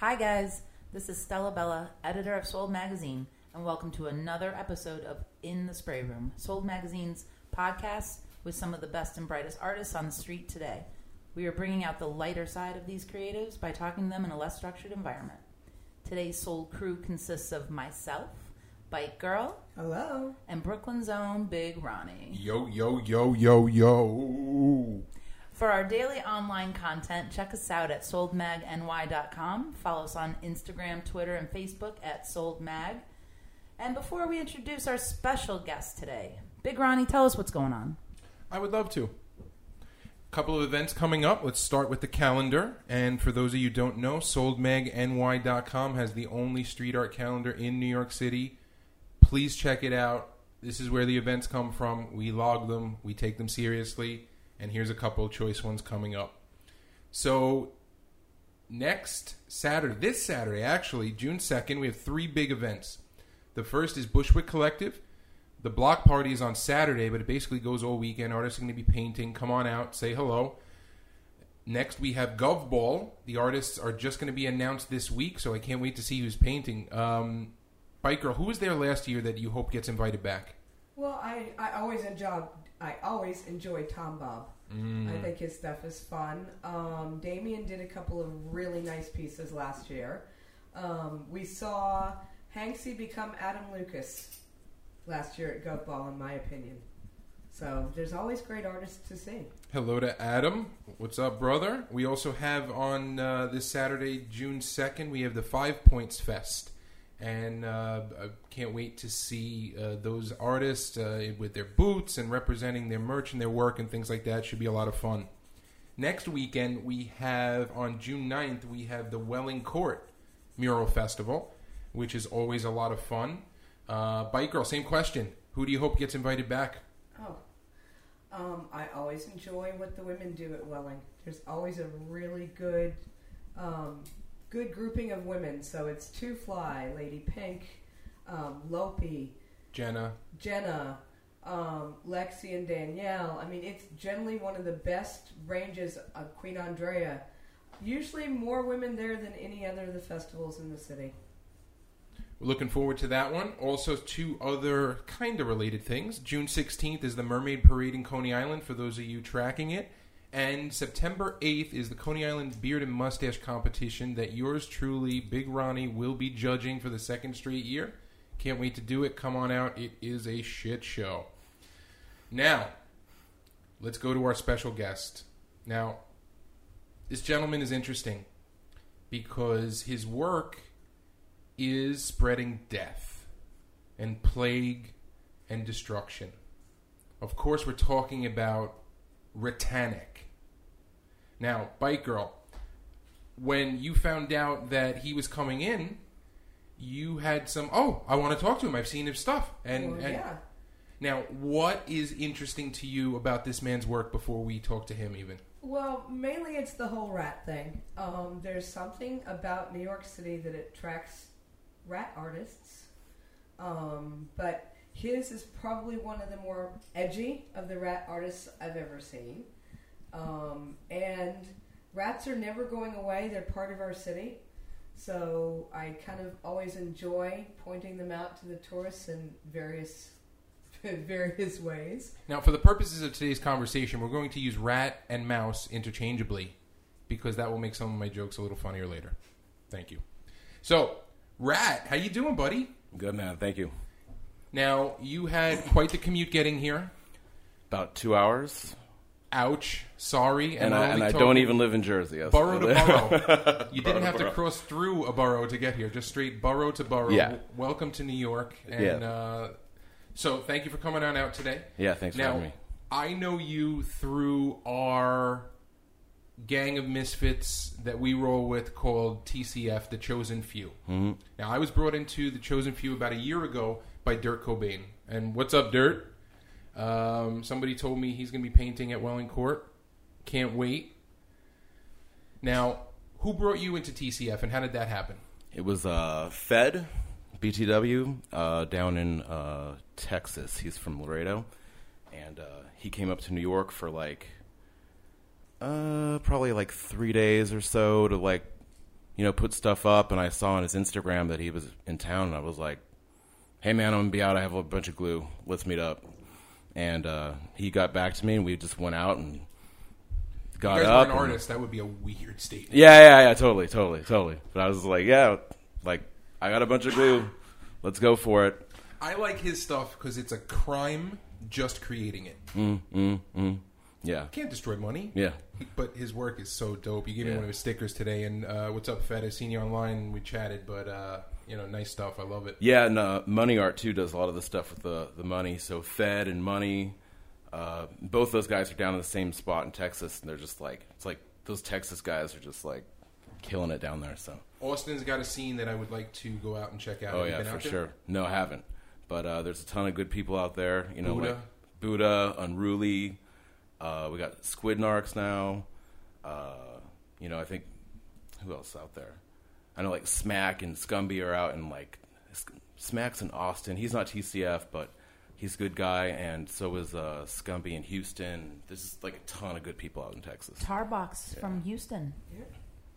Hi, guys. This is Stella Bella, editor of Sold Magazine, and welcome to another episode of In the Spray Room, Sold Magazine's podcast with some of the best and brightest artists on the street today. We are bringing out the lighter side of these creatives by talking to them in a less structured environment. Today's Sold crew consists of myself, Bike Girl, Hello. and Brooklyn's own Big Ronnie. Yo, yo, yo, yo, yo. For our daily online content, check us out at soldmagny.com. Follow us on Instagram, Twitter, and Facebook at soldmag. And before we introduce our special guest today, Big Ronnie, tell us what's going on. I would love to. A Couple of events coming up. Let's start with the calendar. And for those of you who don't know, soldmagny.com has the only street art calendar in New York City. Please check it out. This is where the events come from. We log them, we take them seriously, and here's a couple of choice ones coming up. So, next Saturday, this Saturday actually, June 2nd, we have three big events. The first is Bushwick Collective. The block party is on Saturday, but it basically goes all weekend. Artists are going to be painting. Come on out, say hello. Next, we have Gov Ball. The artists are just going to be announced this week, so I can't wait to see who's painting. Um, who was there last year that you hope gets invited back? Well, I, I always enjoy I always enjoy Tom Bob. I think his stuff is fun. Um, Damien did a couple of really nice pieces last year. Um, we saw Hanksy become Adam Lucas last year at Gov Ball, in my opinion. So there's always great artists to see. Hello to Adam. What's up, brother? We also have on uh, this Saturday, June 2nd, we have the Five Points Fest. And uh, I can't wait to see uh, those artists uh, with their boots and representing their merch and their work and things like that. Should be a lot of fun. Next weekend, we have on June 9th, we have the Welling Court Mural Festival, which is always a lot of fun. Uh, Bike Girl, same question. Who do you hope gets invited back? Oh, um, I always enjoy what the women do at Welling. There's always a really good, um, good grouping of women. So it's Two Fly, Lady Pink, um, Lopi, Jenna. Jenna, um, Lexi, and Danielle. I mean, it's generally one of the best ranges of Queen Andrea. Usually more women there than any other of the festivals in the city. We're looking forward to that one. Also, two other kind of related things. June 16th is the Mermaid Parade in Coney Island, for those of you tracking it. And September 8th is the Coney Island Beard and Mustache Competition that yours truly, Big Ronnie, will be judging for the second straight year. Can't wait to do it. Come on out. It is a shit show. Now, let's go to our special guest. Now, this gentleman is interesting because his work is spreading death and plague and destruction. Of course, we're talking about Ratanic. Now, Bike Girl, when you found out that he was coming in, you had some, oh, I want to talk to him. I've seen his stuff. And, Well, and yeah. now, what is interesting to you about this man's work before we talk to him, even? Well, mainly it's the whole rat thing. Um, there's something about New York City that attracts rat artists, um, but his is probably one of the more edgy of the rat artists I've ever seen. Um, and rats are never going away; they're part of our city. So I kind of always enjoy pointing them out to the tourists in various various ways. Now, for the purposes of today's conversation, we're going to use rat and mouse interchangeably because that will make some of my jokes a little funnier later. Thank you. So, rat, how you doing, buddy? Good man, thank you. Now, you had quite the commute getting here. About two hours, Ouch. Sorry. and, I, and I don't even live in Jersey. Borough to borough. You didn't have to cross through a borough to get here. Just straight borough to borough. Yeah. Welcome to New York. And Yeah. uh, so, thank you for coming on out today. Yeah, thanks for Now, having me. I know you through our gang of misfits that we roll with called TCF, The Chosen Few. hmm Now, I was brought into The Chosen Few about a year ago by Dirt Cobain. And what's up, Dirt? Um, somebody told me he's going to be painting at Welling Court. Can't wait. Now, who brought you into TCF and how did that happen? It was uh, Fed, BTW, uh, down in uh, Texas. He's from Laredo, and uh, he came up to New York for like uh, probably like three days or so to like you know, put stuff up, and I saw on his Instagram that he was in town, and I was like, "Hey, man, I'm gonna be out. I have a bunch of glue. Let's meet up." And uh, he got back to me, and we just went out and got you guys up. were an and- artist. That would be a weird statement. yeah, yeah, yeah, totally, totally, totally. But I was like, yeah, like I got a bunch of glue. Let's go for it. I like his stuff because it's a crime just creating it. Mm, mm, mm. Yeah, Can't destroy money. yeah. But his work is so dope. You gave me one of his stickers today, and uh, what's up, Fed? I seen you online. We chatted, but uh, you know, nice stuff. I love it. Yeah, and uh, Money Art too does a lot of the stuff with the the money. So Fed and Money, uh, both those guys are down in the same spot in Texas, and they're just like it's like those Texas guys are just like killing it down there. So Austin's got a scene that I would like to go out and check out. oh Have yeah, for sure. No, I haven't, but uh, there's a ton of good people out there. You know, Buddha. like Buddha, Unruly. Uh, we got Squid Narcs now. Uh, you know, I think who else out there? I know like Smack and Scumby are out, and like Smack's in Austin. He's not TCF, but he's a good guy, and so is uh, Scumby in Houston. There's just like a ton of good people out in Texas. Tarbox from Houston,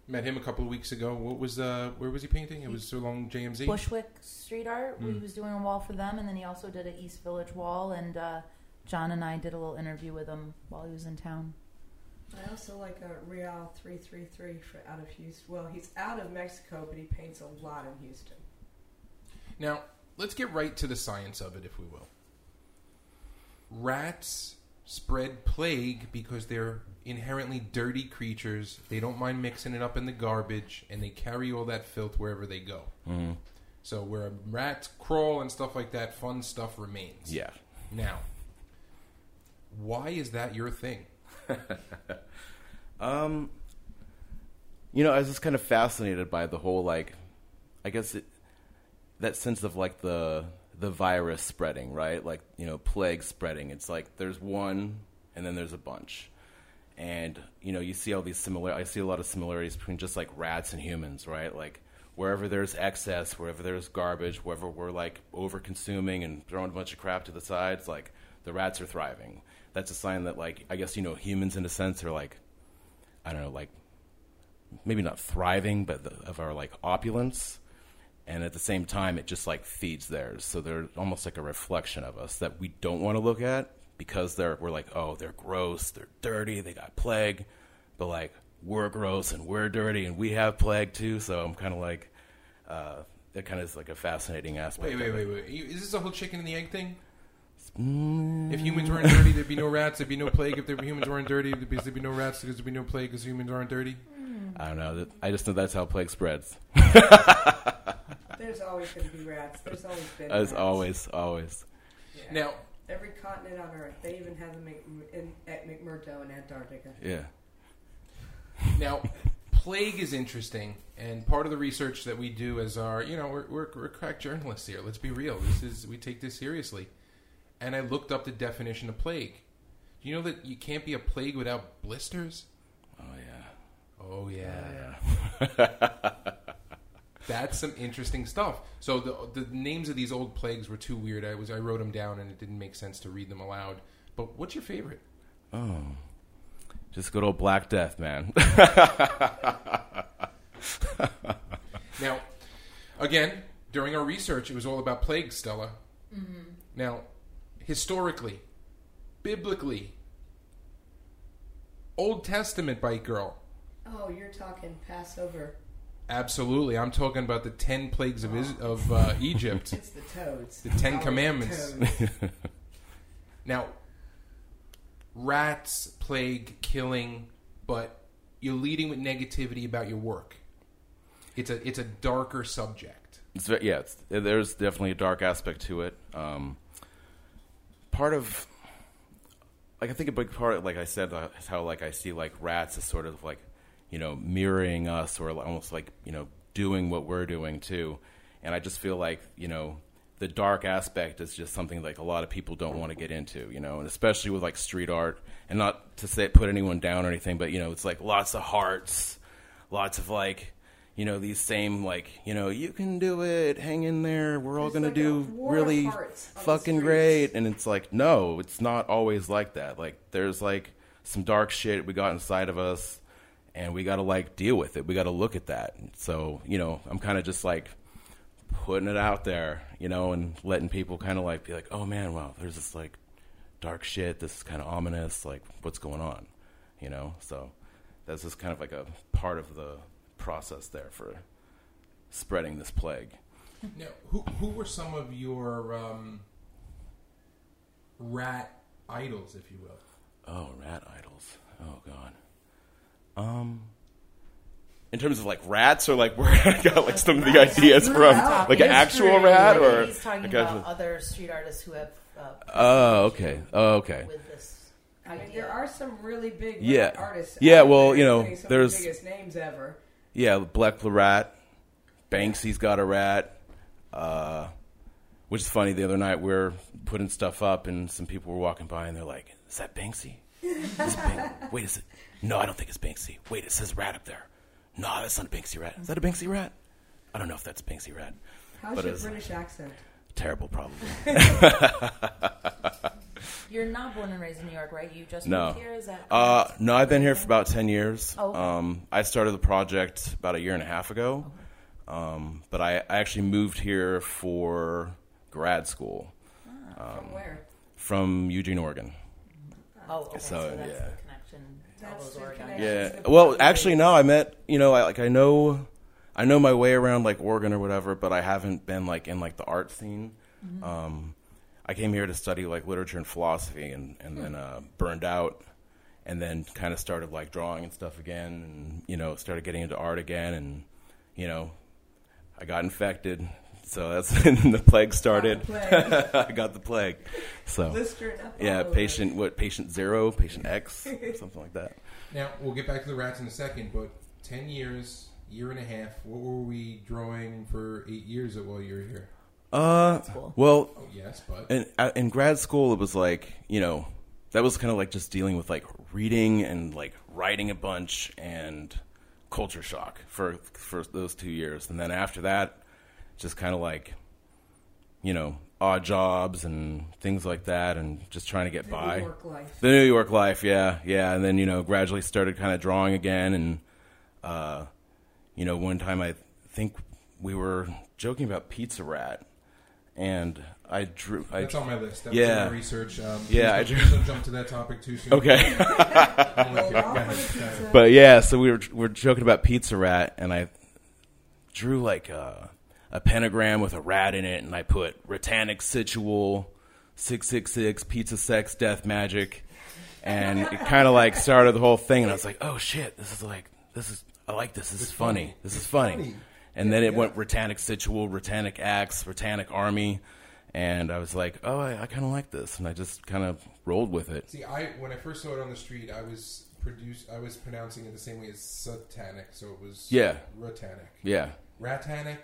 Met him a couple of weeks ago. What was uh, where was he painting? It was along JMZ. Bushwick Street Art. Mm. He was doing a wall for them, and then he also did an East Village wall. And uh, John and I did a little interview with him while he was in town. I also like a Real three three three for out of Houston. Well, he's out of Mexico, but he paints a lot in Houston. Now, let's get right to the science of it, if we will. Rats spread plague because they're inherently dirty creatures. They don't mind mixing it up in the garbage, and they carry all that filth wherever they go. hmm So, where rats crawl and stuff like that, fun stuff remains. Yeah. Now, why is that your thing? Um, you know, I was just kind of fascinated by the whole like, I guess it, that sense of like the the virus spreading, right? Like you know, plague spreading. It's like there's one, and then there's a bunch, and you know, you see all these similar. I see a lot of similarities between just like rats and humans, right? Like wherever there's excess, wherever there's garbage, wherever we're like over consuming and throwing a bunch of crap to the sides, like the rats are thriving. That's a sign that like I guess you know humans in a sense are like I don't know, like maybe not thriving, but the, of our like opulence. And at the same time, it just like feeds theirs. So they're almost like a reflection of us that we don't want to look at because they're we're like, oh, they're gross, they're dirty, they got plague, but like we're gross and we're dirty and we have plague too. So I'm kind of like, uh, that kind of is like a fascinating aspect. Wait, wait, wait, wait. Is this a whole chicken and the egg thing? If humans weren't dirty, there'd be no rats. There'd be no plague. If there, were humans weren't dirty, there'd be, there'd be no rats because there'd be no plague because humans aren't dirty. I don't know. I just know that's how plague spreads. There's always going to be rats. There's always been. As rats. always, always. Yeah. Now, every continent on Earth. They even have them in, in, at McMurdo in Antarctica. Yeah. Now, plague is interesting, and part of the research that we do as our, you know, we're, we're, we're crack journalists here. Let's be real. This is we take this seriously. And I looked up the definition of plague. Do you know that you can't be a plague without blisters? Oh yeah. Oh yeah, oh, Yeah. that's some interesting stuff. So the the names of these old plagues were too weird. I was I wrote them down, and it didn't make sense to read them aloud. But what's your favorite? Oh. Just good old Black Death, man. Now, again, during our research, it was all about plagues, Stella. Mm-hmm. Now, historically, biblically, Old Testament bite girl. Oh, you're talking Passover. Absolutely, I'm talking about the ten plagues of Is- of uh, Egypt, It's the toads. the Ten Commandments. toads. Now, rats, plague, killing, but you're leading with negativity about your work. It's a it's a darker subject. It's ve- yeah, it's, there's definitely a dark aspect to it. Um, part of, like I think a big part, like I said, uh, is how like I see like rats as sort of like, you know, mirroring us or almost like you know doing what we're doing too, and I just feel like you know the dark aspect is just something like a lot of people don't want to get into, you know, and especially with like street art, and not to say put anyone down or anything, but you know, it's like lots of hearts, lots of like, you know, these same like, you know, you can do it, hang in there, we're all There's gonna like do really hearts on the fucking great, and it's like, no, it's not always like that. Like, there's like some dark shit we got inside of us, and we got to like deal with it. We got to look at that. So you know, I'm kind of just like putting it out there, you know, and letting people kind of like be like, oh man, wow, there's this like dark shit. This is kind of ominous. Like, what's going on? You know, so that's just kind of like a part of the process there for spreading this plague. Now, who who were some of your um, rat idols, if you will? Oh, rat idols. Oh god. Um, in terms of like rats, or like where I got like some of the ideas from, like an actual history, rat, or he's talking like about actual- other street artists who have. Uh, Oh, okay. Oh, okay. With this I mean, there are some really big Yeah. artists. Yeah, out well, there, you know, some there's- of the biggest names ever. Yeah, Blek le Rat. Banksy's got a rat. Uh, which is funny. The other night we are putting stuff up, and some people were walking by, and they're like, "Is that Banksy? Is Bank- Wait, is it? No, I don't think it's Banksy. Wait, it says rat up there. No, that's not a Banksy rat. Is that a Banksy rat? I don't know if that's a Banksy rat. How's But your British accent? Terrible, probably. You're not born and raised in New York, right? You just No. moved here. Is that? Uh, no, I've been here for about ten years. Oh, okay. Um, I started the project about a year and a half ago, um, but I, I actually moved here for grad school Ah. From where? from Eugene, Oregon. oh, okay. So, so, that's yeah. the connection. That's the Oregon connection. Yeah. Well, actually, no. I met you know, I, like I know, I know my way around like Oregon or whatever, but I haven't been like in like the art scene. Mm-hmm. Um, I came here to study like literature and philosophy, and and then uh, burned out, and then kind of started like drawing and stuff again, and you know, started getting into art again, and you know, I got infected. So that's when the plague started. Plague. I got the plague. So yeah, patient what? Patient zero, patient X, something like that. Now we'll get back to the rats in a second, but ten years, year and a half. What were we drawing for eight years while you were here? Uh, cool. well, Oh yes, but in, uh, in grad school, it was like you know that was kind of like just dealing with like reading and like writing a bunch and culture shock for for those two years, and then after that, just kind of like you know odd jobs and things like that, and just trying to get The by. New York life. The New York life, yeah, yeah, and then you know gradually started kind of drawing again, and uh, you know one time I think we were joking about Pizza Rat, and I drew. I that's on my list. That Yeah. was my research. Um, Yeah, I please drew- don't, please don't jump to that topic too soon. okay, I'm with you. Roll off Go on ahead. the pizza. but yeah, so we were we are joking about Pizza Rat, and I drew like a, a pentagram with a rat in it, and I put Ratanic Situal six six six Pizza Sex Death Magic, and it kind of like started the whole thing, and I was like, oh shit, this is like this is I like this. This is funny. funny. This is funny. funny. And then it Yeah. went Ratanic Situal, Ratanic Axe, Ratanic Army. And I was like, oh, I, I kind of like this, and I just kind of rolled with it. See, I when I first saw it on the street, I was produced. I was pronouncing it the same way as satanic, so it was Yeah. ratanic, Yeah, ratanic,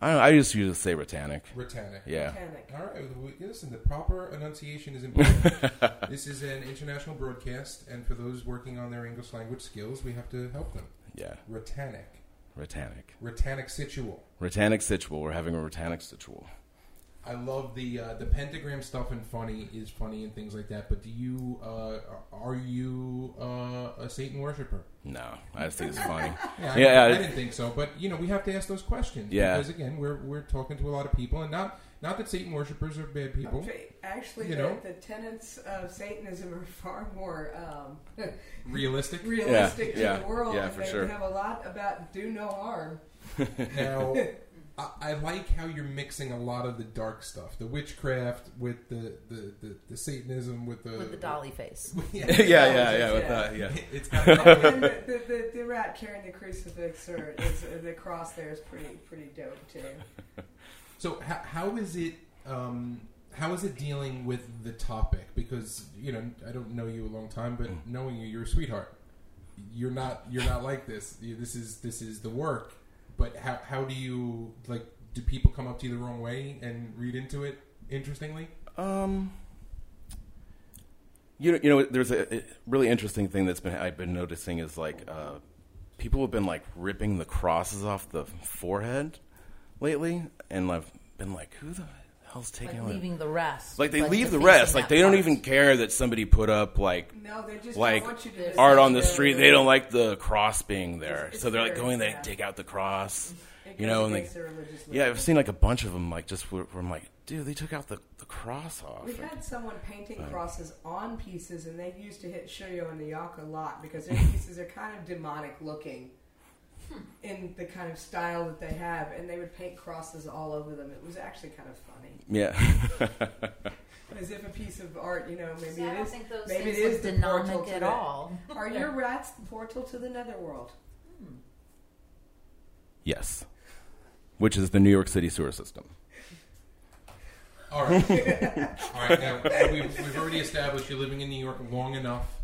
I, I just usually say Ratanic. ratanic. Yeah, Mechanic. All right, we- listen. The proper enunciation is important. this is an international broadcast, and for those working on their English language skills, we have to help them. yeah, Ratanic, Ratanic, ratanic situal. Ratanic Situal. We're having a Ratanic Situal. I love the uh, the pentagram stuff and funny is funny and things like that. But do you uh, are you uh, a Satan worshiper? No, I just think it's funny. Yeah, I, Yeah, I I- didn't think so. But you know, we have to ask those questions. Yeah. because again, we're we're talking to a lot of people, and not not that Satan worshippers are bad people. Actually, You the, know? the tenets of Satanism are far more um, Realistic. realistic Yeah, to the world. yeah, and for they sure. have a lot about do no harm. Now, I, I like how you're mixing a lot of the dark stuff, the witchcraft with the the, the, the Satanism with the with the dolly face. yeah, yeah, yeah, yeah. With Yeah. that, yeah. It's kind of and the, the, the, the rat carrying the crucifix or is, the cross there is pretty pretty dope too. So how, how is it? Um, how is it dealing with the topic? Because you know, I don't know you a long time, but Mm. knowing you, you're a sweetheart. You're not. You're not like this. This is this is the work. But how how do you like? Do people come up to you the wrong way and read into it interestingly? Um, you know, you know, there's a, really interesting thing that's been I've been noticing is like uh, people have been like ripping the crosses off the forehead lately, and I've been like, who the hell's taking on? leaving the rest. Like they but leave the rest. Like that they don't part. even care that somebody put up like No, they just like don't want you to art on the street. They don't like the cross being there, It's- so they're like going there, very to take out the cross. It You know, and against like yeah, I've seen like a bunch of them like just where, where I'm like, dude, they took out the, the cross off. We've had someone painting Right. crosses on pieces, and they used to hit Sheryo and the Yok a lot because their pieces are kind of demonic looking in the kind of style that they have, and they would paint crosses all over them. It was actually kind of funny, yeah. as if a piece of art, you know, maybe See, I don't think those maybe it is the portal dynamic to at the- all. Are your rats the portal to the netherworld? Hmm. yes. Which is the New York City sewer system. All right. All right. Now we've, we've already established you're living in New York long enough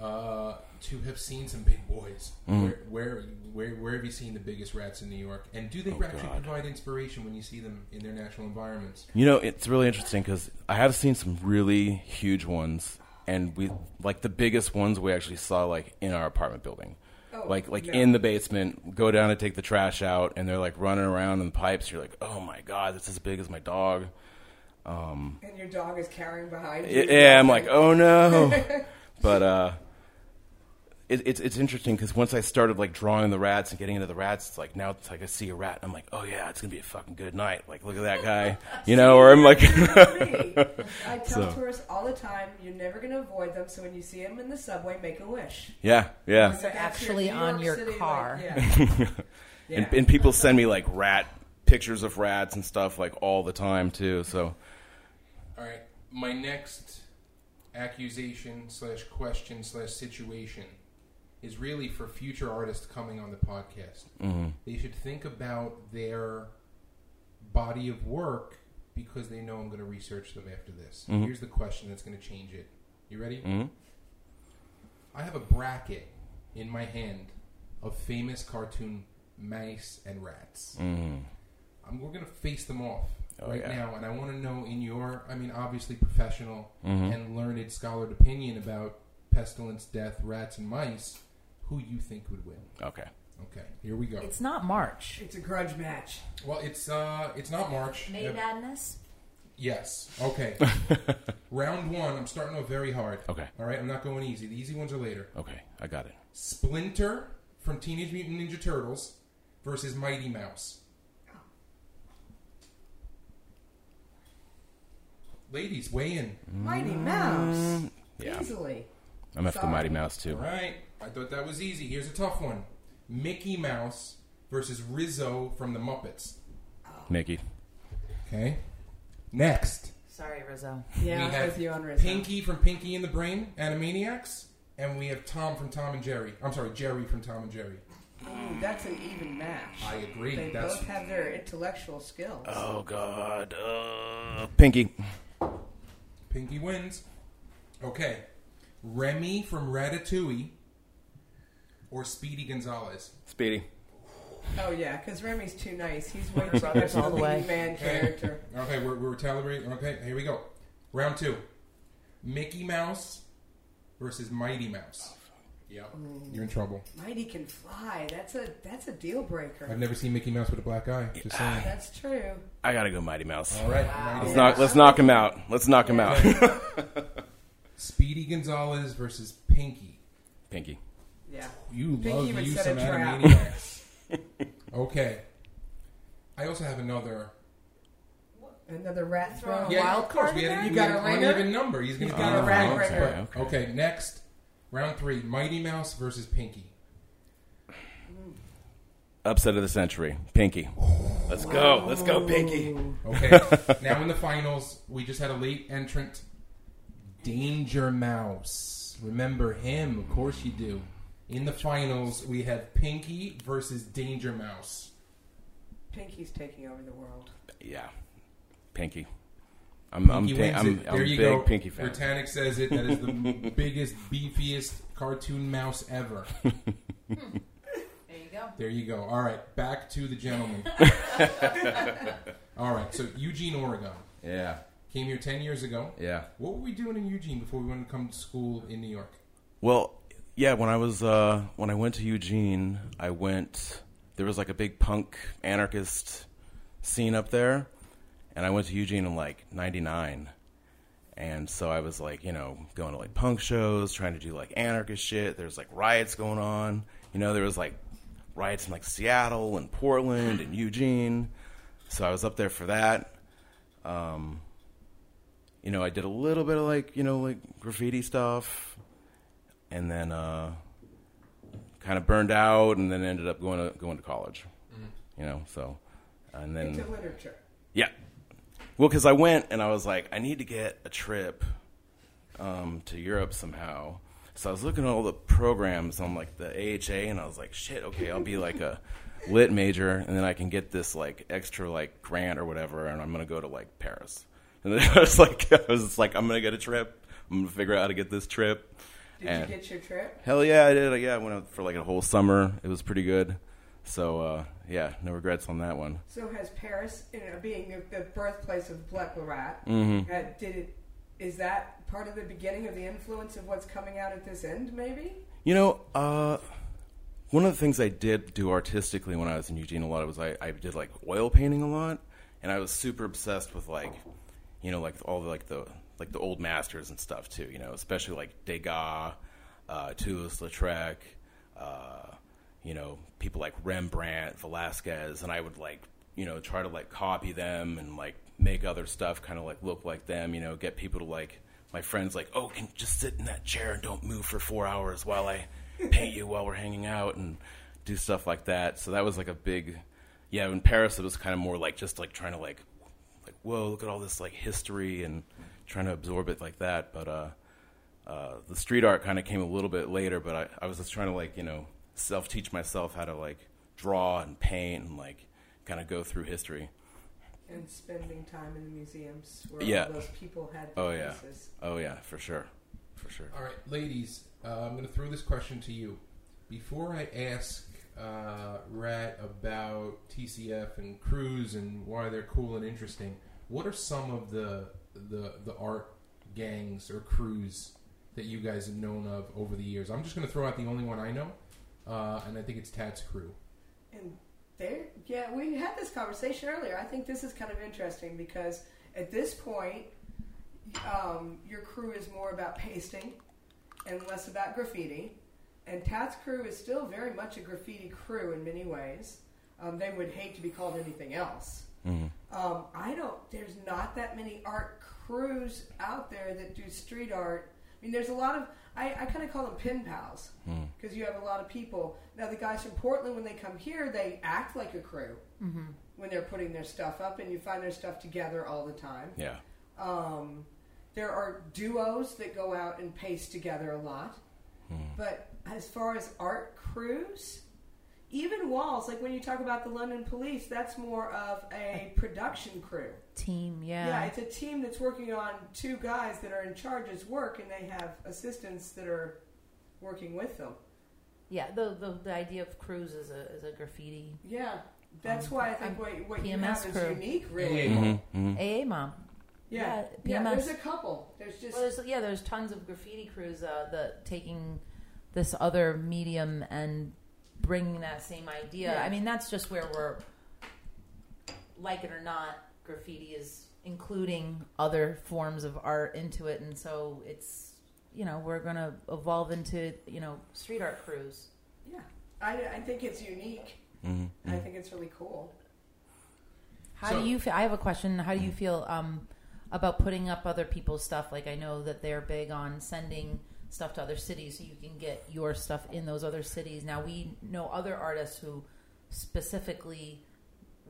uh, to have seen some big boys. Mm. Where, where where where have you seen the biggest rats in New York? And do they Oh, actually God. provide inspiration when you see them in their natural environments? You know, it's really interesting because I have seen some really huge ones, and we like the biggest ones we actually saw like in our apartment building, Oh, like like no. in the basement. Go down to take the trash out, and they're like running around in the pipes. You're like, oh my god, it's as big as my dog. Um, And your dog is carrying behind you. yeah, I'm like, oh no, but uh. It, it's it's interesting because once I started like drawing the rats and getting into the rats, it's like now it's like I see a rat, and I'm like, oh yeah, it's gonna be a fucking good night. Like, look at that guy, you know. Or I'm like, I tell So- tourists all the time, you're never going to avoid them. So when you see them in the subway, make a wish. yeah, yeah. They're That's actually New on your City, like, car. yeah. Yeah. And, and people send me like rat pictures of rats and stuff like all the time too. So All right. My next accusation slash question slash situation is really for future artists coming on the podcast. mhm. They should think about their body of work because they know I'm going to research them after this. Mhm. Here's the question that's going to change it. You ready? Mhm. I have a bracket in my hand of famous cartoon mice and rats. Mhm. Um, we're going to face them off Oh, right yeah. now, and I want to know in your, I mean, obviously professional Mhm. and learned scholared opinion about pestilence, death, rats, and mice, who you think would win. okay. Okay, here we go. It's not March. It's a grudge match. well, it's uh, it's not March. May Uh, Madness. yes. Okay. Round one. I'm starting off very hard. Okay. All right. I'm not going easy. The easy ones are later. Okay. I got it. Splinter from Teenage Mutant Ninja Turtles versus Mighty Mouse. Ladies, weigh in. Mighty Mouse. Mm, Yeah. Easily. I'm after Sorry. Mighty Mouse too. right. I thought that was easy. Here's a tough one. Mickey Mouse versus Rizzo from the Muppets. Mickey. Okay. Next, Sorry, Rizzo. Yeah, We I'm have with you on Rizzo. Pinky from Pinky and the Brain, Animaniacs, and we have Tom from Tom and Jerry. I'm sorry, Jerry from Tom and Jerry. Ooh, that's an even match. I agree. They That's both have their intellectual skills. Oh God. Uh, Pinky. Pinky wins. Okay. Remy from Ratatouille or Speedy Gonzales. Speedy. Oh yeah, because Remy's too nice. He's way We're too much brothers of all the way. leading man character. Okay, we're, we're calibrating. Okay, here we go. Round two. Mickey Mouse versus Mighty Mouse. Yep. Mm. You're in trouble. Mighty can fly. That's a that's a deal breaker. I've never seen Mickey Mouse with a black eye. Just ah, saying. That's true. I gotta go Mighty Mouse. All right. Wow. Let's Mouse. knock. Let's knock him out. Let's knock him out. Speedy Gonzales versus Pinky. Pinky. Yeah. You Pinky love would you set some a trap. Animaniacs. okay. I also have another. Another rat Throw throw. Yeah, wild of course. card We had, there? we You got had an ringer? uneven number. He's going He's to got be a rat okay, ringer. okay. Okay, next. Round three. Mighty Mouse versus Pinky. Mm. Upset of the century. Pinky. Let's go. Let's go, Pinky. Okay. now in the finals, we just had a late entrant, Danger Mouse. Remember him? Of course you do. In the finals, we have Pinky versus Danger Mouse. Pinky's taking over the world. Yeah. Pinky. I'm I'm, wins I'm, it. I'm there a you big go. Pinky fan. Ratanic says it. That is the biggest, beefiest cartoon mouse ever. There you go. There you go. All right, back to the gentleman. All right, so Eugene, Oregon. Yeah. Came here 10 years ago. Yeah. What were we doing in Eugene before we went to come to school in New York? Well, yeah. When I was uh, when I went to Eugene, I went. There was like a big punk anarchist scene up there, and I went to Eugene in like '99, and so I was like, you know, going to like punk shows, trying to do like anarchist shit. There's like riots going on. You know, there was like riots in like Seattle and Portland and Eugene. So I was up there for that. Um, you know, I did a little bit of like, you know, like graffiti stuff and then uh, kind of burned out and then ended up going to going to college. You know, so and then Into literature. yeah. Well, because I went and I was like, I need to get a trip um, to Europe somehow. So I was looking at all the programs on like the AHA, and I was like, shit, okay, I'll be like a lit major, and then I can get this like extra like grant or whatever, and I'm gonna go to like Paris. And then I was like, I was just like, I'm gonna get a trip. I'm gonna figure out how to get this trip. Did And- you get your trip? Hell yeah, I did. Yeah, I went out for like a whole summer. It was pretty good. So uh, yeah, no regrets on that one. So has Paris, you know, being the, the birthplace of Black Rat, Mm-hmm. uh, did it? Is that part of the beginning of the influence of what's coming out at this end? Maybe. You know, uh, one of the things I did do artistically when I was in Eugene a lot was I, I did like oil painting a lot, and I was super obsessed with like, you know, like all the like the like the old masters and stuff too. You know, especially like Degas, uh, Toulouse-Lautrec, uh, you know, people like Rembrandt, Velasquez, and I would like, you know, try to like copy them and like make other stuff kind of like look like them. You know, get people to like my friends like, oh, can just sit in that chair and don't move for four hours while I paint you while we're hanging out and do stuff like that. So that was like a big, yeah. In Paris, it was kind of more like just like trying to like, like whoa, look at all this like history and trying to absorb it like that. But uh, uh, the street art kind of came a little bit later. But I, I was just trying to like you know self teach myself how to like draw and paint and like kind of go through history. And spending time in the museums where Yeah. all those people had Oh, yeah. pieces. Oh yeah, for sure, for sure. All right, ladies, uh, I'm going to throw this question to you. Before I ask uh, Rat about TCF and Crews and why they're cool and interesting, what are some of the the the art gangs or crews that you guys have known of over the years? I'm just going to throw out the only one I know, uh, and I think it's Tats Cru. And there, yeah, we had this conversation earlier. I think this is kind of interesting because at this point, um, your crew is more about pasting and less about graffiti. And Tats Cru is still very much a graffiti crew in many ways. Um, they would hate to be called anything else. Mhm. Um, I don't. There's not that many art crews out there that do street art. I mean, there's a lot of. I, I kind of call them pin pals Mm. because you have a lot of people. Now, the guys from Portland, when they come here, they act like a crew Mm-hmm. when they're putting their stuff up, and you find their stuff together all the time. Yeah. Um, there are duos that go out and paste together a lot. Mm. But as far as art crews, even walls, like when you talk about the London Police, that's more of a production crew. Team, yeah. Yeah, it's a team that's working on two guys that are in charge's work, and they have assistants that are working with them. Yeah, the, the the idea of crews is a is a graffiti Yeah, that's Um, why I think um, what, what you have crew. is unique, really. Yeah. Mhm, mhm. AA mom. Yeah, Yeah, yeah. There's a couple. There's just Well, there's, yeah, there's tons of graffiti crews uh, that taking this other medium and bringing that same idea. Yeah. I mean, that's just where we're, like it or not, graffiti is including other forms of art into it, and so it's you know we're going to evolve into you know street art crews. yeah. I, I think it's unique. Mhm, I think it's really cool. How So- do you feel? I have a question. How do you feel um, about putting up other people's stuff? Like I know that they're big on sending stuff to other cities so you can get your stuff in those other cities. Now we know other artists who specifically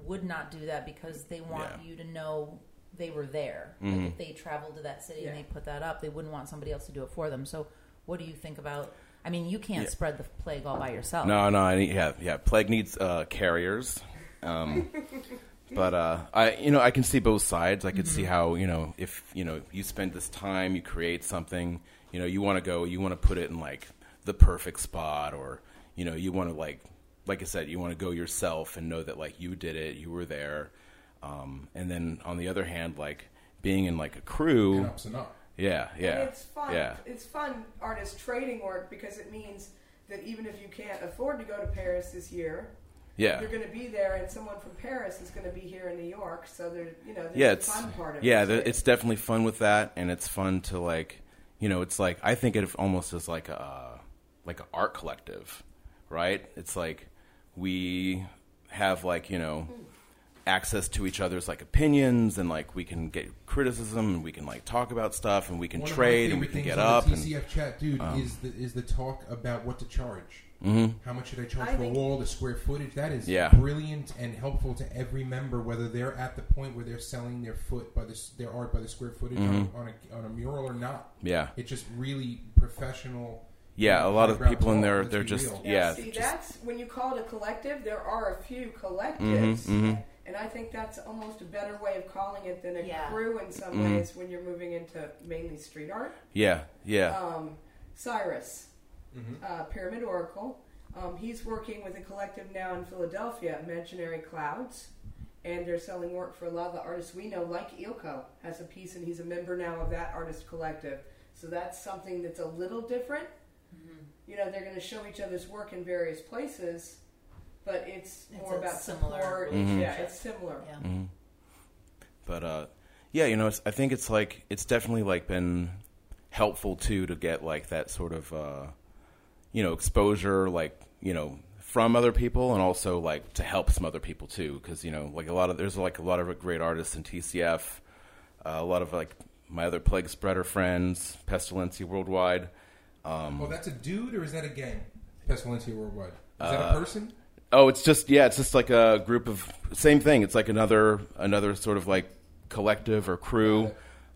would not do that because they want Yeah. you to know they were there. Mhm. Like if they traveled to that city and they put that up, they wouldn't want somebody else to do it for them. So what do you think about? I mean, you can't Yeah. spread the plague all by yourself. No, no, I need, yeah, yeah. Plague needs uh, carriers. Um, but uh, I, you know, I can see both sides. I could see how you know if you know you spend this time, you create something. You know, you want to go, you want to put it in like the perfect spot, or you know, you want to like, like I said, you want to go yourself and know that like you did it, you were there. Um, and then on the other hand, like being in like a crew, And ups and up. yeah, yeah, And it's fun. yeah. It's fun artist trading work because it means that even if you can't afford to go to Paris this year, Yeah. you're going to be there, and someone from Paris is going to be here in New York. So there, you know, there's yeah, the it's fun part of yeah, it. there, too. it's definitely fun with that, and it's fun to like, you know, it's like I think it almost is like a like an art collective, right? It's like we have like you know access to each other's like opinions, and like we can get criticism, and we can like talk about stuff, and we can One trade, and we can get up, The and TCF chat, dude, um, is the is the talk about what to charge. Mhm. How much should I charge I for a wall, the square footage? That is Yeah. brilliant and helpful to every member, whether they're at the point where they're selling their foot by the their art by the square footage on, on a on a mural or not. yeah, It's just really professional. yeah. A lot of people in there, they're just real. Now, yeah, see, just, that's when you call it a collective. There are a few collectives, Mhm, mhm. and I think that's almost a better way of calling it than a Yeah. crew in some Mhm. ways when you're moving into mainly street art. yeah, yeah. Um, Cyrus, Mhm. uh, Pyramid Oracle. Um, he's working with a collective now in Philadelphia, Imaginary Clouds, and they're selling work for a lot of the artists we know, like Ilko has a piece, and he's a member now of that artist collective. So that's something that's a little different. You know, they're going to show each other's work in various places, but it's It's more about similar support. Mhm. Yeah, it's similar. Yeah. hmm But uh, yeah, you know, it's, I think it's like it's definitely like been helpful too to get like that sort of uh, you know exposure, like you know from other people, and also like to help some other people too, because you know like a lot of there's like a lot of great artists in TCF, uh, a lot of like my other plague spreader friends, Pestilency Worldwide. Um, Oh, that's a dude or is that a gang? Pestilency Worldwide. Is that Uh, a person? Oh, it's just yeah, it's just like a group of same thing. It's like another another sort of like collective or crew.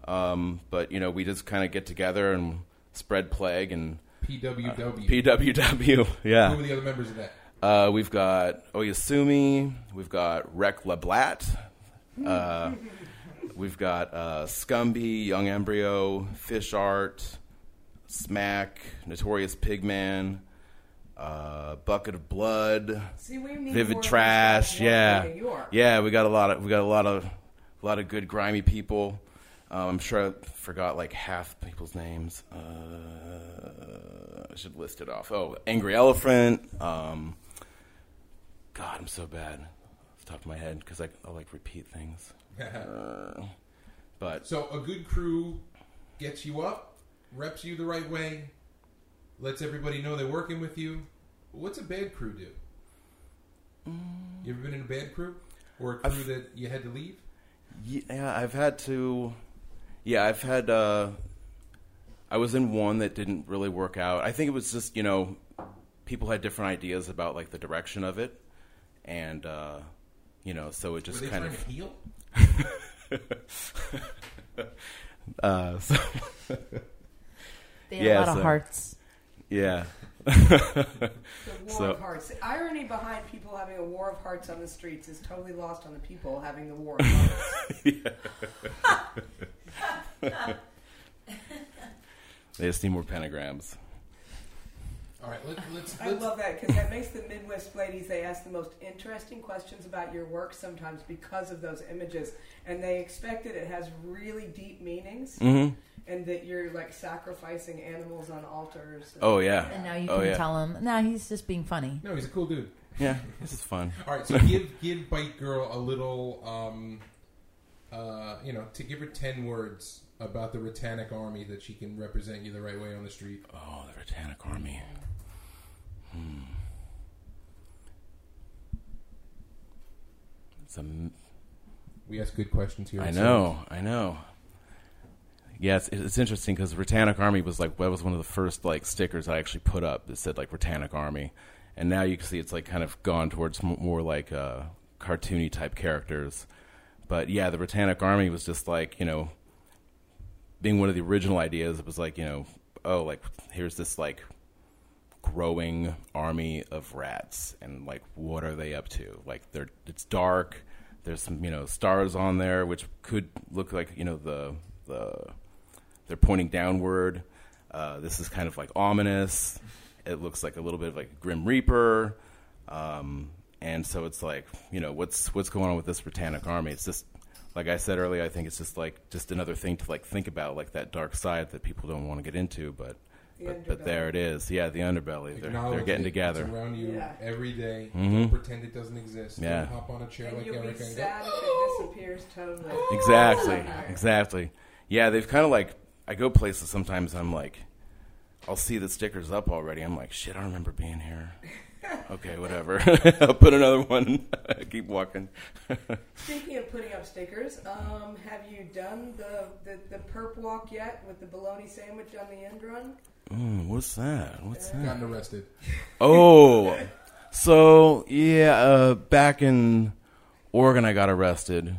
Um, but you know, we just kind of get together and spread plague and PWW. PWW. Yeah. Who are the other members of that? uh, we've got Oyasumi, we've got Rec Leblat, uh, we've got uh, Scumby, Young Embryo, Fish Art, Smack, Notorious Pigman, uh, Bucket of Blood. See, we need Vivid more of these trash, yeah, in New York. yeah. We got a lot of we got a lot of a lot of good grimy people. Um, I'm sure I forgot like half people's names. Uh, I should list it off. Oh, Angry Elephant. Um, God, I'm so bad off the top of my head because I, I like repeat things. Uh, but So a good crew gets you up, reps you the right way, lets everybody know they're working with you. What's a bad crew do? You ever been in a bad crew or a crew I've- that you had to leave? Yeah, I've had to. Yeah, I've had. Uh, I was in one that didn't really work out. I think it was just you know, people had different ideas about like the direction of it, and uh, you know, so it Were just they kind of. to heal? Uh, so, They had Yeah, a lot so- of hearts. yeah. The war So- of hearts. The irony behind people having a war of hearts on the streets is totally lost on the people having the war of hearts. they just need more pentagrams. All right, let, let's. I let's love that because that makes the Midwest ladies. They ask the most interesting questions about your work sometimes because of those images, and they expect that it has really deep meanings, mm-hmm. and that you're like sacrificing animals on altars. Oh yeah. And now you Oh, can yeah. tell him, no, he's just being funny. no, he's a cool dude. Yeah, this is fun. All right, so give give Bite Girl a little, um, uh, you know, to give her ten words about the Ratanic army that she can represent you the right way on the street. Oh, the Ratanic Army. Hmm. It's a We ask good questions here. I know, I know. Yeah, it's, it's interesting because Ratanic Army was like that was one of the first like stickers I actually put up that said like Ratanic Army, and now you can see it's like kind of gone towards more like uh, cartoony type characters. But yeah, the Ratanic Army was just like you know, being one of the original ideas. It was like you know, oh, like here's this like growing army of rats and like what are they up to? Like they're it's dark there's some you know stars on there which could look like you know the the they're pointing downward. Uh, this is kind of like ominous. It looks like a little bit of like grim reaper. Um, and so it's like you know what's what's going on with this ratanic army it's just like i said earlier i think it's just like just another thing to like think about like that dark side that people don't want to get into but The but, but there it is. Yeah, the underbelly. They're, they're getting it. together. It's around you Yeah. every day. Mhm. Don't pretend it doesn't exist. Yeah. Don't hop on a chair And like you'll Erica be and go. if it disappears totally. Exactly. Exactly. Yeah, they've kind of like I go places sometimes. I'm like, I'll see the stickers up already. I'm like, shit, I remember being here. okay, whatever. I'll put another one. Keep walking. Speaking of putting up stickers, um, have you done the, the, the perp walk yet with the bologna sandwich on the end run? Mm, what's that? What's that? Gotten arrested. Oh, so yeah, uh, back in Oregon, I got arrested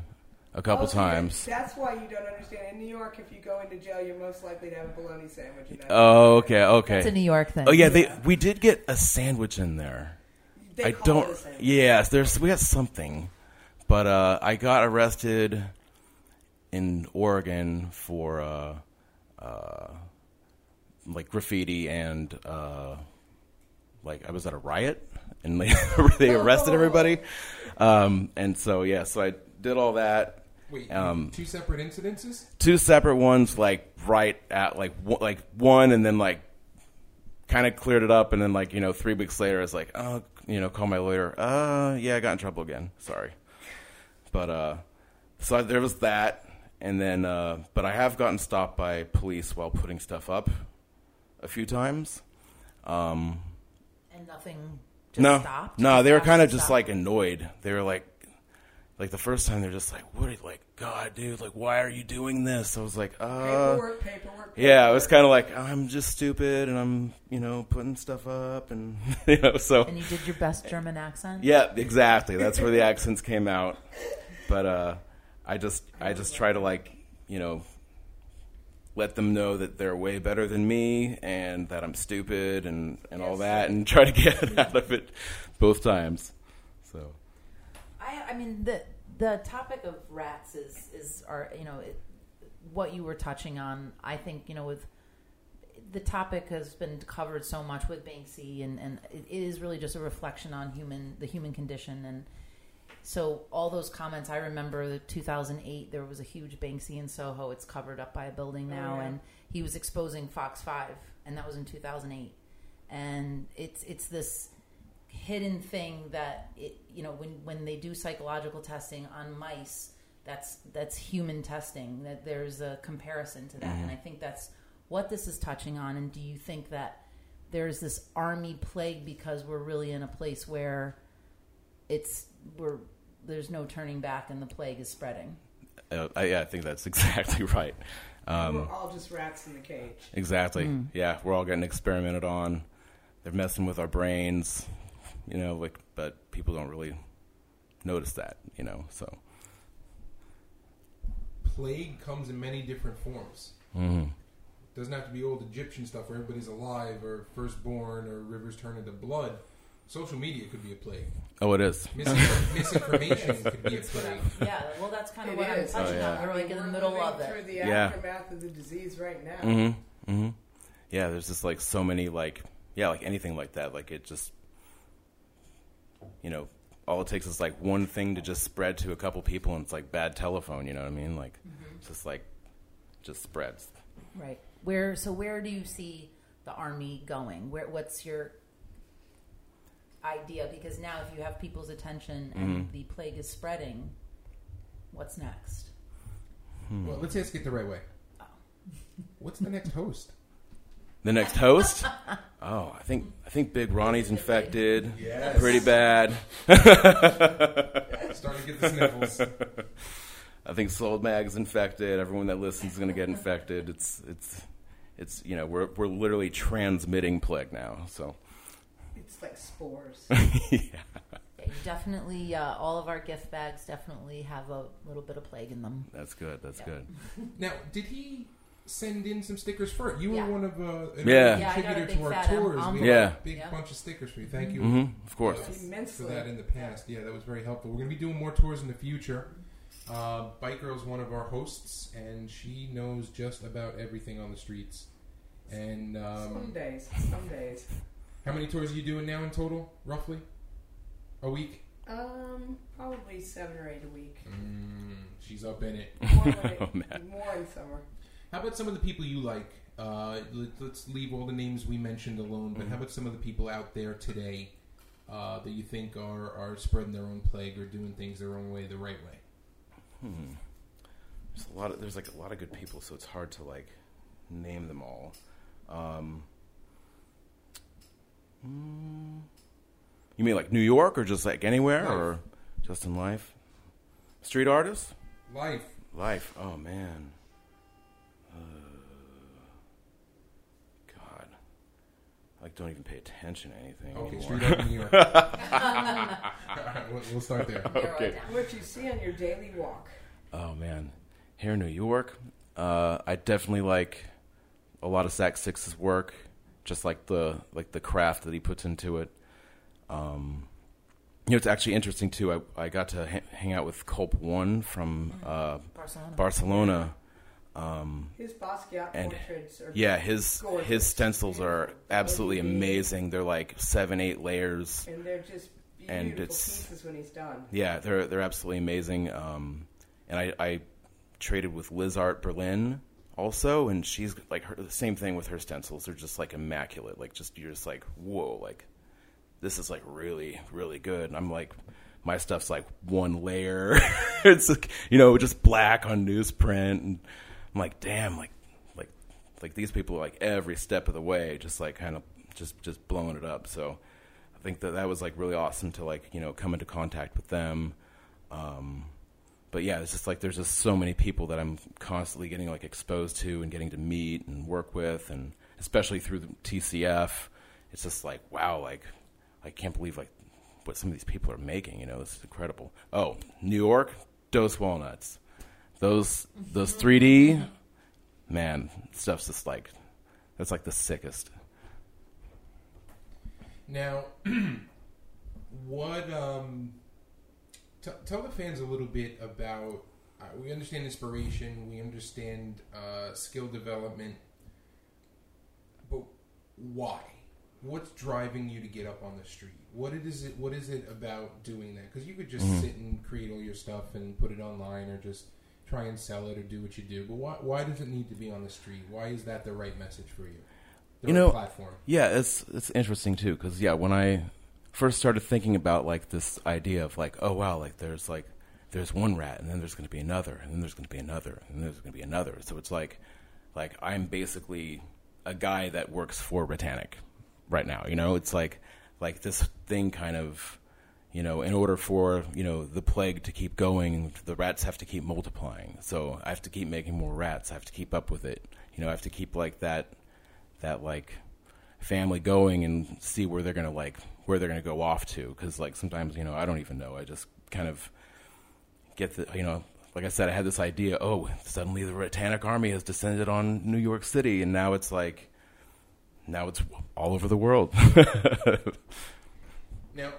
a couple so that- times. That's why you don't understand. In New York, if you go into jail, you're most likely to have a bologna sandwich. And that's- Oh, okay, okay. It's a New York thing. Oh yeah, they Yeah. we did get a sandwich in there. They I call don't. it a sandwich. Yes, there's we got something, but uh, I got arrested in Oregon for uh, uh, like graffiti and uh, like I was at a riot and they they arrested everybody, um, and so yeah, so I did all that. Wait, Um, two separate incidences? Two separate ones, like right at like one, like one, and then like kind of cleared it up, and then like you know three weeks later, it's like oh you know call my lawyer. Uh yeah, I got in trouble again. Sorry, but uh, so there was that, and then uh, but I have gotten stopped by police while putting stuff up a few times. Um, and nothing just no, stopped. no, they were kind of stopped? just like annoyed. They were like, like the first time they're just like, what? Are you, like, God, dude, like, why are you doing this? I was like, uh, Paperwork, paperwork. yeah, it was kind of like I'm just stupid and I'm, you know, putting stuff up and you know, so And you did your best German accent. yeah, exactly. That's where the accents came out. But uh, I just, I just try to like, you know, let them know that they're way better than me and that I'm stupid and and all that, and try to get out of it both times. So I, I mean the the topic of rats is is are you know it, what you were touching on. I think you know with the topic has been covered so much with Banksy, and and it is really just a reflection on human the human condition and. So all those comments, I remember the 2008. There was a huge Banksy in Soho. It's covered up by a building Oh, now, yeah. and he was exposing Fox Five, and that was in 2008. And it's it's this hidden thing that it you know when when they do psychological testing on mice that's that's human testing that there's a comparison to that and i think that's what this is touching on and do you think that there's this army plague because we're really in a place where it's we're there's no turning back and the plague is spreading uh, I, yeah, I think that's exactly right. Um, We're all just rats in the cage. Exactly. Yeah, we're all getting experimented on. They're messing with our brains, you know, like but people don't really notice that, you know. So, Plague comes in many different forms. mhm. doesn't have to be old Egyptian stuff where everybody's alive or firstborn or rivers turn into blood. Social media could be a plague. oh, it is. Misin- misinformation could be a plague. yeah well that's kind of It what i'm is. touching Oh, yeah. on we're like in the middle living of Through it the Yeah. aftermath of the disease right now. Mm-hmm. Mm-hmm. Yeah, there's just like so many like yeah, like anything like that. Like it just you know, all it takes is like one thing to just spread to a couple people and it's like bad telephone, you know what I mean? Like it's just like just spreads. Right. Where so where do you see the army going? Where what's your idea? Because now if you have people's attention and Mhm. the plague is spreading, what's next? Well, let's ask it the right way. What's the next host? The next host? Oh, I think I think Big Ronnie's infected. Yes. Pretty bad. Starting to get the sniffles. I think Sold Mag's infected. Everyone that listens is going to get infected. It's it's it's you know we're we're literally transmitting plague now. So It's like spores. yeah. Yeah, definitely uh, all of our gift bags definitely have a little bit of plague in them. That's good. That's Yeah. good. Now, did he send in some stickers first? You were one of uh, an Yeah. Yeah, a contributor big to our fat em- tours. We envelope. had Yeah. a big Yeah. bunch of stickers for you. Thank you hmm Of course. uh, for that in the past. Yeah, that was very helpful. We're going to be doing more tours in the future. Uh, Bike Girl's one of our hosts, and she knows just about everything on the streets. And um, some days. Some days. how many tours are you doing now in total, roughly? A week? Um, probably seven or eight a week. Mm, she's up in it. More, when it- Oh, man. more in summer. How about some of the people you like? Uh, let, let's leave all the names we mentioned alone. But how about some of the people out there today uh, that you think are are spreading their own plague or doing things their own way, the right way? Hmm. There's a lot of there's like a lot of good people, so it's hard to like name them all. Um, mm, you mean like New York, or just like anywhere, Life. or just in life? Street artists, Life. life. Oh man. Uh, God, I like don't even pay attention to anything Okay, anymore. straight up in New York. all right, we'll, we'll start there. Okay. What you see on your daily walk. Oh man, here in New York, uh, I definitely like a lot of Zach Six's work, just like the like the craft that he puts into it. Um, you know, it's actually interesting too. I, I got to ha- hang out with Culp One from uh, Barcelona. Barcelona. Um, His Basquiat And- portraits are yeah, his Gorgeous. his stencils are absolutely amazing. They're like seven, eight layers. and they're just beautiful And it's- pieces when he's done. Yeah, they're they're absolutely amazing. Um, and I, I traded with Liz Art Berlin also, and she's like her, the same thing with her stencils. They're just like immaculate. Like just you're just like whoa, like this is like really really good. And I'm like my stuff's like one layer. it's like you know just black on newsprint, and I'm like damn, like like like these people are like every step of the way, just like kind of just just blowing it up. So I think that that was like really awesome to like you know come into contact with them. Um, but yeah, it's just like there's just so many people that I'm constantly getting like exposed to and getting to meet and work with, and especially through the TCF, it's just like wow, like I can't believe like what some of these people are making. You know, this is incredible. Oh, New York, Dose Walnuts, those those 3D, man, stuff's just like that's like the sickest. Now, what? Um, t- tell the fans a little bit about. Uh, we understand inspiration. We understand uh, skill development. But why? What's driving you to get up on the street? What it is it? What is it about doing that? Because you could just Mhm. sit and create all your stuff and put it online, or just try and sell it, or do what you do. But why? Why does it need to be on the street? Why is that the right message for you? The You right know, platform. Yeah, it's it's interesting too because yeah, when I first started thinking about like this idea of like, oh wow, like there's like there's one rat and then there's going to be another and then there's going to be another and then there's going to be another. So it's like like I'm basically a guy that works for Ratanic right now. You know, it's like like this thing kind of you know, in order for you know the plague to keep going, the rats have to keep multiplying. So I have to keep making more rats. I have to keep up with it. You know, I have to keep like that that like family going and see where they're gonna like where they're gonna go off to because like sometimes you know I don't even know I just kind of get the you know like I said I had this idea oh suddenly the Ratanic army has descended on New York City and now it's like now it's all over the world Now,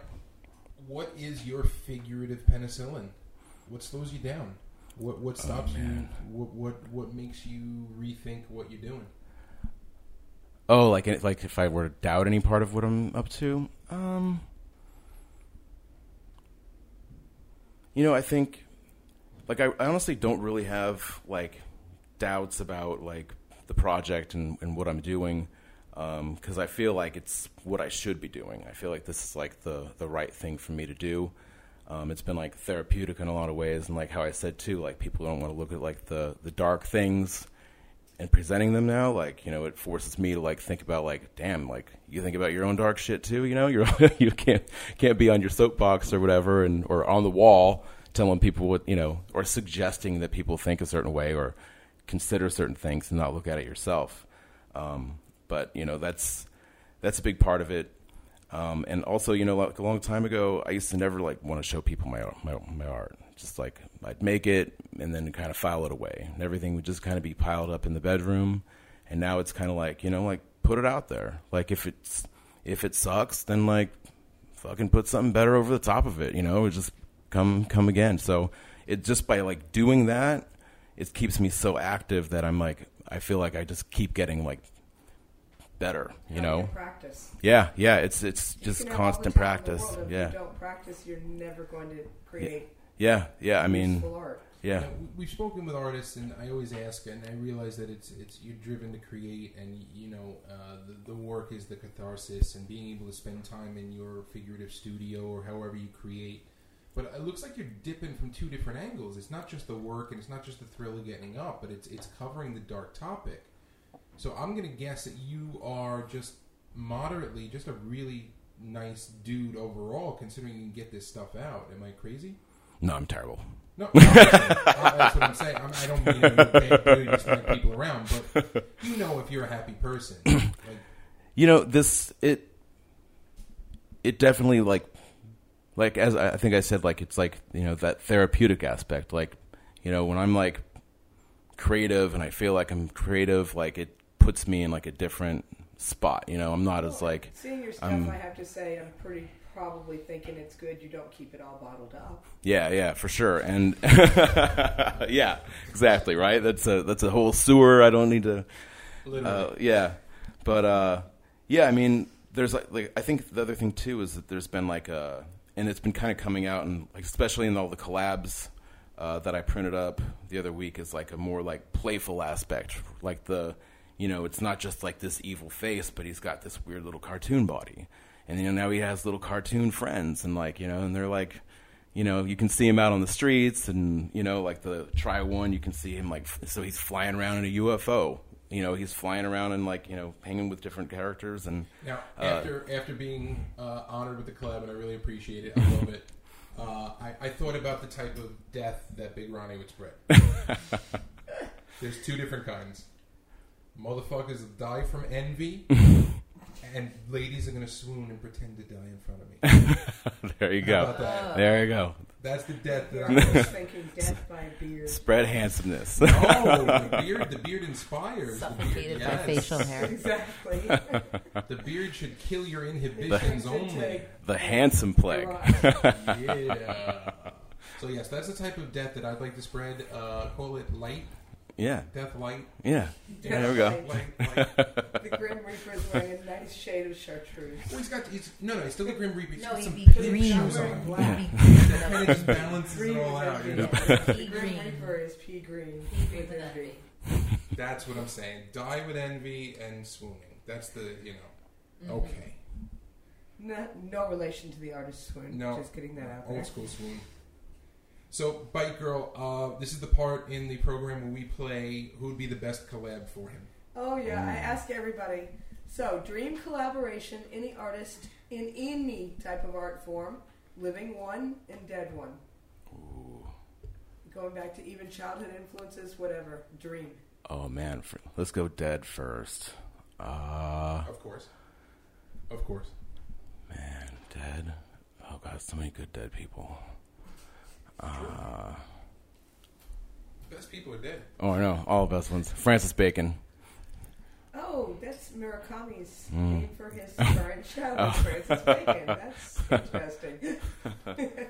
what is your figurative penicillin? What slows you down? What what stops you? What, what what makes you rethink what you're doing? Oh, like like if I were to doubt any part of what I'm up to, um, you know, I think, like, I, I honestly don't really have like doubts about like the project and, and what I'm doing, because I feel like it's what I should be doing. I feel like this is like the the right thing for me to do. Um, it's been like therapeutic in a lot of ways, and like how I said too, like people don't want to look at like the the dark things and presenting them now, like you know, it forces me to like think about like, damn, like you think about your own dark shit too. You know, you're you can't can't be on your soapbox or whatever, and or on the wall telling people what you know, or suggesting that people think a certain way or consider certain things and not look at it yourself. Um, but you know, that's that's a big part of it. Um, and also, you know, like a long time ago, I used to never like want to show people my my, my art. Just like I'd make it and then kind of file it away, and everything would just kind of be piled up in the bedroom. And now it's kind of like you know, like put it out there. Like if it's if it sucks, then like fucking put something better over the top of it. You know, just come come again. So it just by like doing that, it keeps me so active that I'm like I feel like I just keep getting like better. You Having know. practice. Yeah, yeah, it's it's You just can have all the constant talent in the practice. world, If Yeah. you don't practice, you're never going to create. Yeah, yeah. I mean, useful art. yeah, Yeah, we- we've spoken with artists, and I always ask, and I realize that it's it's you're driven to create, and you know uh, the the work is the catharsis, and being able to spend time in your figurative studio or however you create. But it looks like you're dipping from two different angles. It's not just the work, and it's not just the thrill of getting up, but it's it's covering the dark topic. So I'm going to guess that you are just moderately, just a really nice dude overall, considering you can get this stuff out. Am I crazy? no, I'm terrible. No. Uh, that's what I'm saying. I'm, I don't mean you're a bad dude, you just like people around, but you know if you're a happy person. Like, You know, this it it definitely like like as I I think I said, like it's like you know that therapeutic aspect. Like you know when I'm like creative and I feel like I'm creative, like it puts me in like a different spot. You know, I'm not as like Seeing your stuff, I'm- I have to say, I'm pretty probably thinking it's good. You don't keep it all bottled up. Yeah, yeah, for sure. And yeah, exactly, right? That's a that's a whole sewer. I don't need to literally. uh, yeah. But uh yeah, I mean, there's like, like I think the other thing too is that there's been like a and it's been kind of coming out and like especially in all the collabs uh, that I printed up the other week is like a more like playful aspect, like the you know, it's not just like this evil face, but he's got this weird little cartoon body. And you know, now he has little cartoon friends and like, you know, and they're like you know, you can see him out on the streets, and you know, like the try one, you can see him like so he's flying around in a UFO. You know, he's flying around and like you know, hanging with different characters, and now, uh, after after being uh, honored with the club and I really appreciate it, I love it. Uh, I, I thought about the type of death that Big Ronnie would spread. There's two different kinds. Motherfuckers die from envy, and ladies are gonna swoon and pretend to die in front of me. there you How go, about that? there you go. That's the death that I'm I was thinking death by beard. Spread handsomeness. Oh, the beard, the beard inspires. The beard, Suffocated by yes. facial hair. Exactly. The beard should kill your inhibitions Should only. the handsome plague. Yeah. So yes, that's the type of death that I'd like to spread. Uh, call it light, yeah, death light. yeah. Death there we go. by- Light, light. The Grim Reaper is wearing a nice shade of chartreuse. Well, he's got. He's, no, no, he's still the Grim Reaper. He's No, got he'd some be green. shoes on. black. He'd That kind of just balances Green it all is out. You a- know? The Pea Grim green. Reaper is pea green. Pea green to that Envy. That's what I'm saying. Die with envy and swooning. That's the you know. Mm-hmm. Okay. No, no relation to the artist swoon. No. Just getting that out there. Old school swoon. So, Bite Girl, uh, this is the part in the program where we play who would be the best collab for him. Oh yeah, I ask everybody. So, dream collaboration, any artist in any type of art form, living one and dead one. Ooh. Going back to even childhood influences, whatever. Dream. Oh man, for, let's go dead first. Uh Of course. Of course. man, dead. Oh god, so many good dead people. Uh Best people are dead. oh I know, all the best ones. Francis Bacon. Oh, that's Murakami's Mm. name for his current show, Oh. Francis Bacon. That's interesting.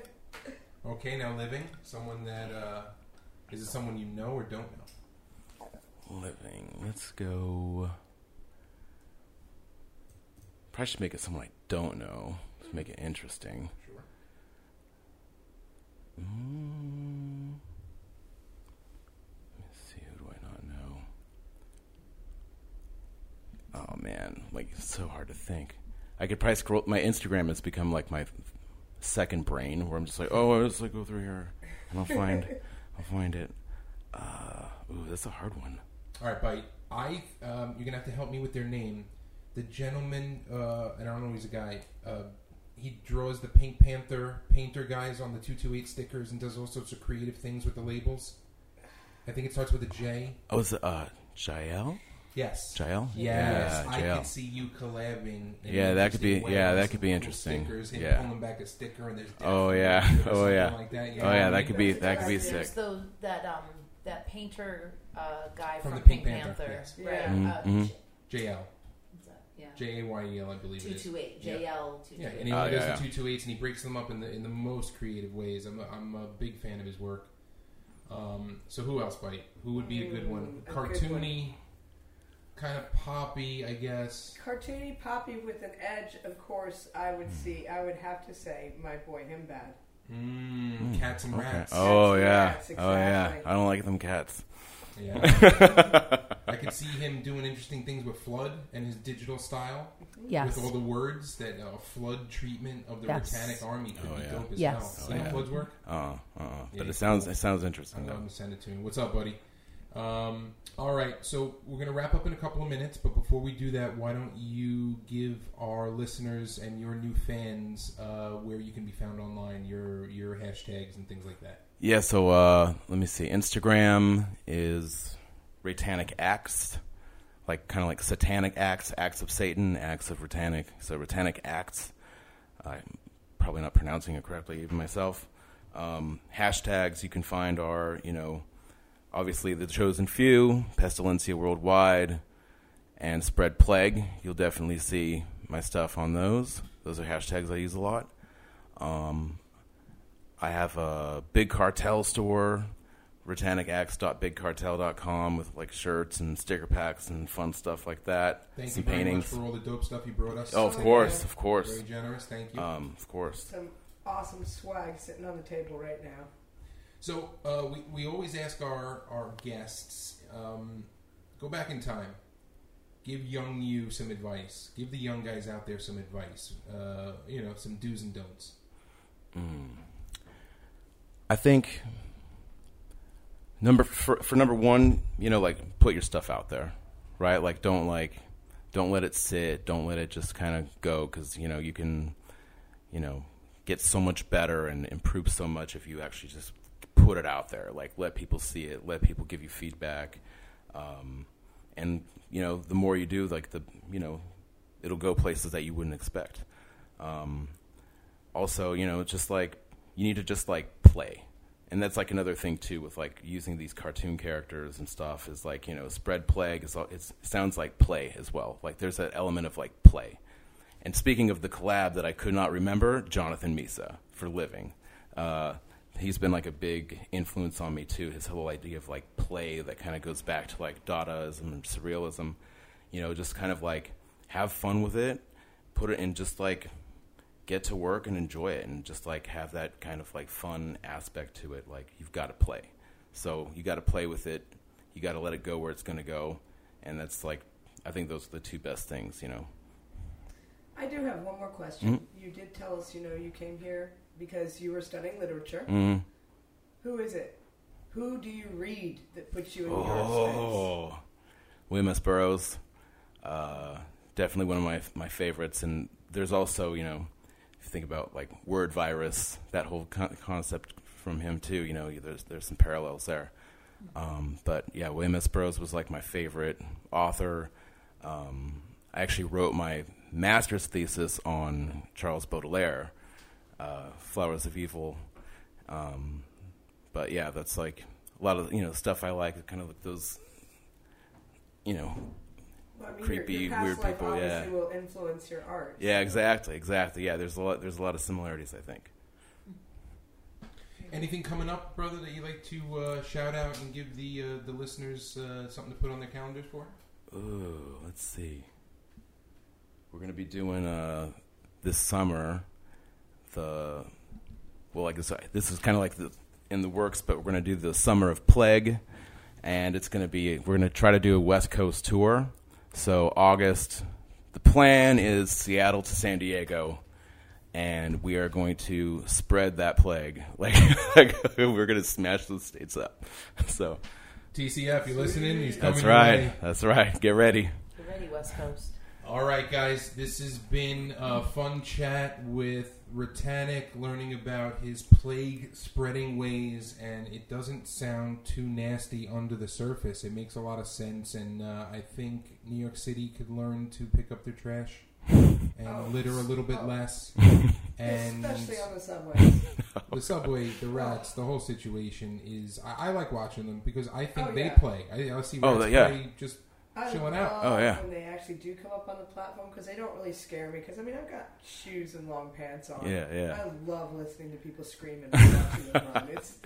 Okay, now living. Someone that, uh, is it someone you know or don't know? Living. Let's go. Probably should make it someone I don't know. Let's make it interesting. Sure. Mm. Let me see. Who do I not know? Oh man, like it's so hard to think. I could probably scroll. My Instagram has become like my second brain, where I'm just like, oh, I just like go through here, and I'll find, I'll find it. Uh, ooh, that's a hard one. All right, Bite. I, um, you're gonna have to help me with their name. The gentleman, uh, and I don't know if he's a guy. Uh, he draws the Pink Panther painter guys on the two two eight stickers and does all sorts of creative things with the labels. I think it starts with a J. Oh, is it uh, Jayel? Yes. Jayel? Yes, yeah, I Jayel. could see you collabing. in Yeah, that could be- interesting yeah, that could be interesting. Stickers, him Yeah. pulling back a sticker and there's Oh, yeah. Oh, yeah. like that. Oh yeah, that could be that could be good There's sick. those that um that painter uh, guy From from, the Pink Pink Panther, Panther, yes. right? Yeah. Uh, Mhm. J- JL, what's that? Yeah, J A Y E L, I believe it two is. two eight Yeah. JL two two Yeah, and eight. he Oh, only does yeah, the two two eights, and he breaks them up in the in the most creative ways. I'm a, I'm a big fan of his work. Um, so who else, Bite? Who would be a good one? Mm, a good Cartoony, kind of poppy, I guess. Cartoony poppy with an edge, of course, I would see, I would have to say, my boy, him bad. Mm, Mm, cats and Okay. rats. Oh and yeah. rats, Oh yeah. exactly. I don't like them cats. Yeah. I can see him doing interesting things with Flood and his digital style. Yes. With all the words that uh, Flood treatment of the Yes. Ratanic Army could Oh, be yeah. dope as Yes. hell. Oh, See how yeah. Flood's work? Uh. Uh. Yeah, But it sounds cool. it sounds interesting love though. him to send it to me. What's up, buddy? Um, all right, so we're gonna wrap up in a couple of minutes, but before we do that, why don't you give our listeners and your new fans uh, where you can be found online, your your hashtags and things like that. Yeah, so uh, let me see. Instagram is Ratanic Acts, like kind of like satanic acts, acts of Satan, acts of Ratanic. So Ratanic Acts. I'm probably not pronouncing it correctly, even myself. Um, hashtags you can find are, you know, obviously the chosen few, Pestilencia Worldwide, and Spread Plague. You'll definitely see my stuff on those. Those are hashtags I use a lot. Um, I have a big cartel store, RatanicaX.bigcartel.com with like shirts and sticker packs and fun stuff like that. Thank Some you very paintings. much for all the dope stuff you brought us. Oh, of course, of course. Very generous. Thank you. Um, of course. Some awesome swag sitting on the table right now. So uh, we we always ask our our guests um, go back in time, give young you some advice, give the young guys out there some advice. Uh, you know, some do's and don'ts. Mm. I think number for, for number one, you know, like put your stuff out there, right? Like don't like don't let it sit, don't let it just kind of go because you know you can, you know, get so much better and improve so much if you actually just put it out there. Like let people see it, let people give you feedback, um, and you know the more you do, like the you know, it'll go places that you wouldn't expect. Um, also, you know, just like you need to just like play. And that's like another thing too with like using these cartoon characters and stuff is like, you know, spread plague is all- it sounds like play as well. Like there's that element of like play. And speaking of the collab that I could not remember, Jonathan Misa for living. Uh, he's been like a big influence on me too. His whole idea of like play that kind of goes back to like Dadaism and surrealism. You know, just kind of like have fun with it, put it in just like get to work and enjoy it and just like have that kind of like fun aspect to it like you've got to play so you got to play with it you got to let it go where it's going to go and that's like i think those are the two best things you know I do have one more question. Mhm. You did tell us, you know, you came here because you were studying literature. mm. Who is it? Who do you read that puts you in your space? oh william s burroughs uh, definitely one of my my favorites and there's also you know if you think about like word virus that whole con- concept from him too you know there's there's some parallels there um, but yeah william s burroughs was like my favorite author um, i actually wrote my master's thesis on charles baudelaire uh, flowers of evil um, but yeah that's like a lot of you know stuff i like kind of like those you know Well, I mean, creepy, your, your past weird life people, obviously yeah. will influence your art. Yeah, exactly, exactly. Yeah, there's a lot. There's a lot of similarities, I think. Anything coming up, brother, that you like to uh, shout out and give the uh, the listeners uh, something to put on their calendars for? Ooh, let's see. We're gonna be doing uh this summer the uh, well, I guess I, this is kind of like the in the works, but we're gonna do the summer of plague, and it's gonna be we're gonna try to do a West Coast tour. So August, the plan is Seattle to San Diego. And we are going to spread that plague. Like, like we're going to smash those states up. So, TCF, you listening? He's coming. That's right. way. That's right. Get ready. Get ready, West Coast. All right, guys, this has been a fun chat with Ratanic, learning about his plague spreading ways, and it doesn't sound too nasty under the surface. It makes a lot of sense, and uh, I think New York City could learn to pick up their trash and Oh. litter a little bit Oh. less. And Especially on the subway. the subway, the rats, the whole situation is. I, I like watching them because I think Oh, they yeah. play. I, I see Oh, rats yeah. play just I chilling out. Oh yeah. When they actually do come up on the platform because they don't really scare me because I mean I've got shoes and long pants on. Yeah, yeah. I love listening to people screaming. it's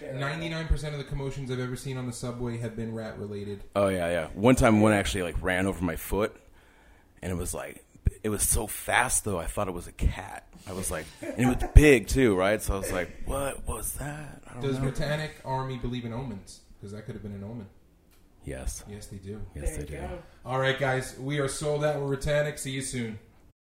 ninety nine percent of the commotions I've ever seen on the subway have been rat related. Oh yeah, yeah. One time one actually like ran over my foot, and it was like. It was so fast though. I thought it was a cat. I was like, and it was big too, right? So I was like, what was that? Does know. Ratanic Army believe in omens? Because that could have been an omen. Yes. Yes, they do. Yes, they do. All right, guys. We are sold out. We're Ratanic. See you soon.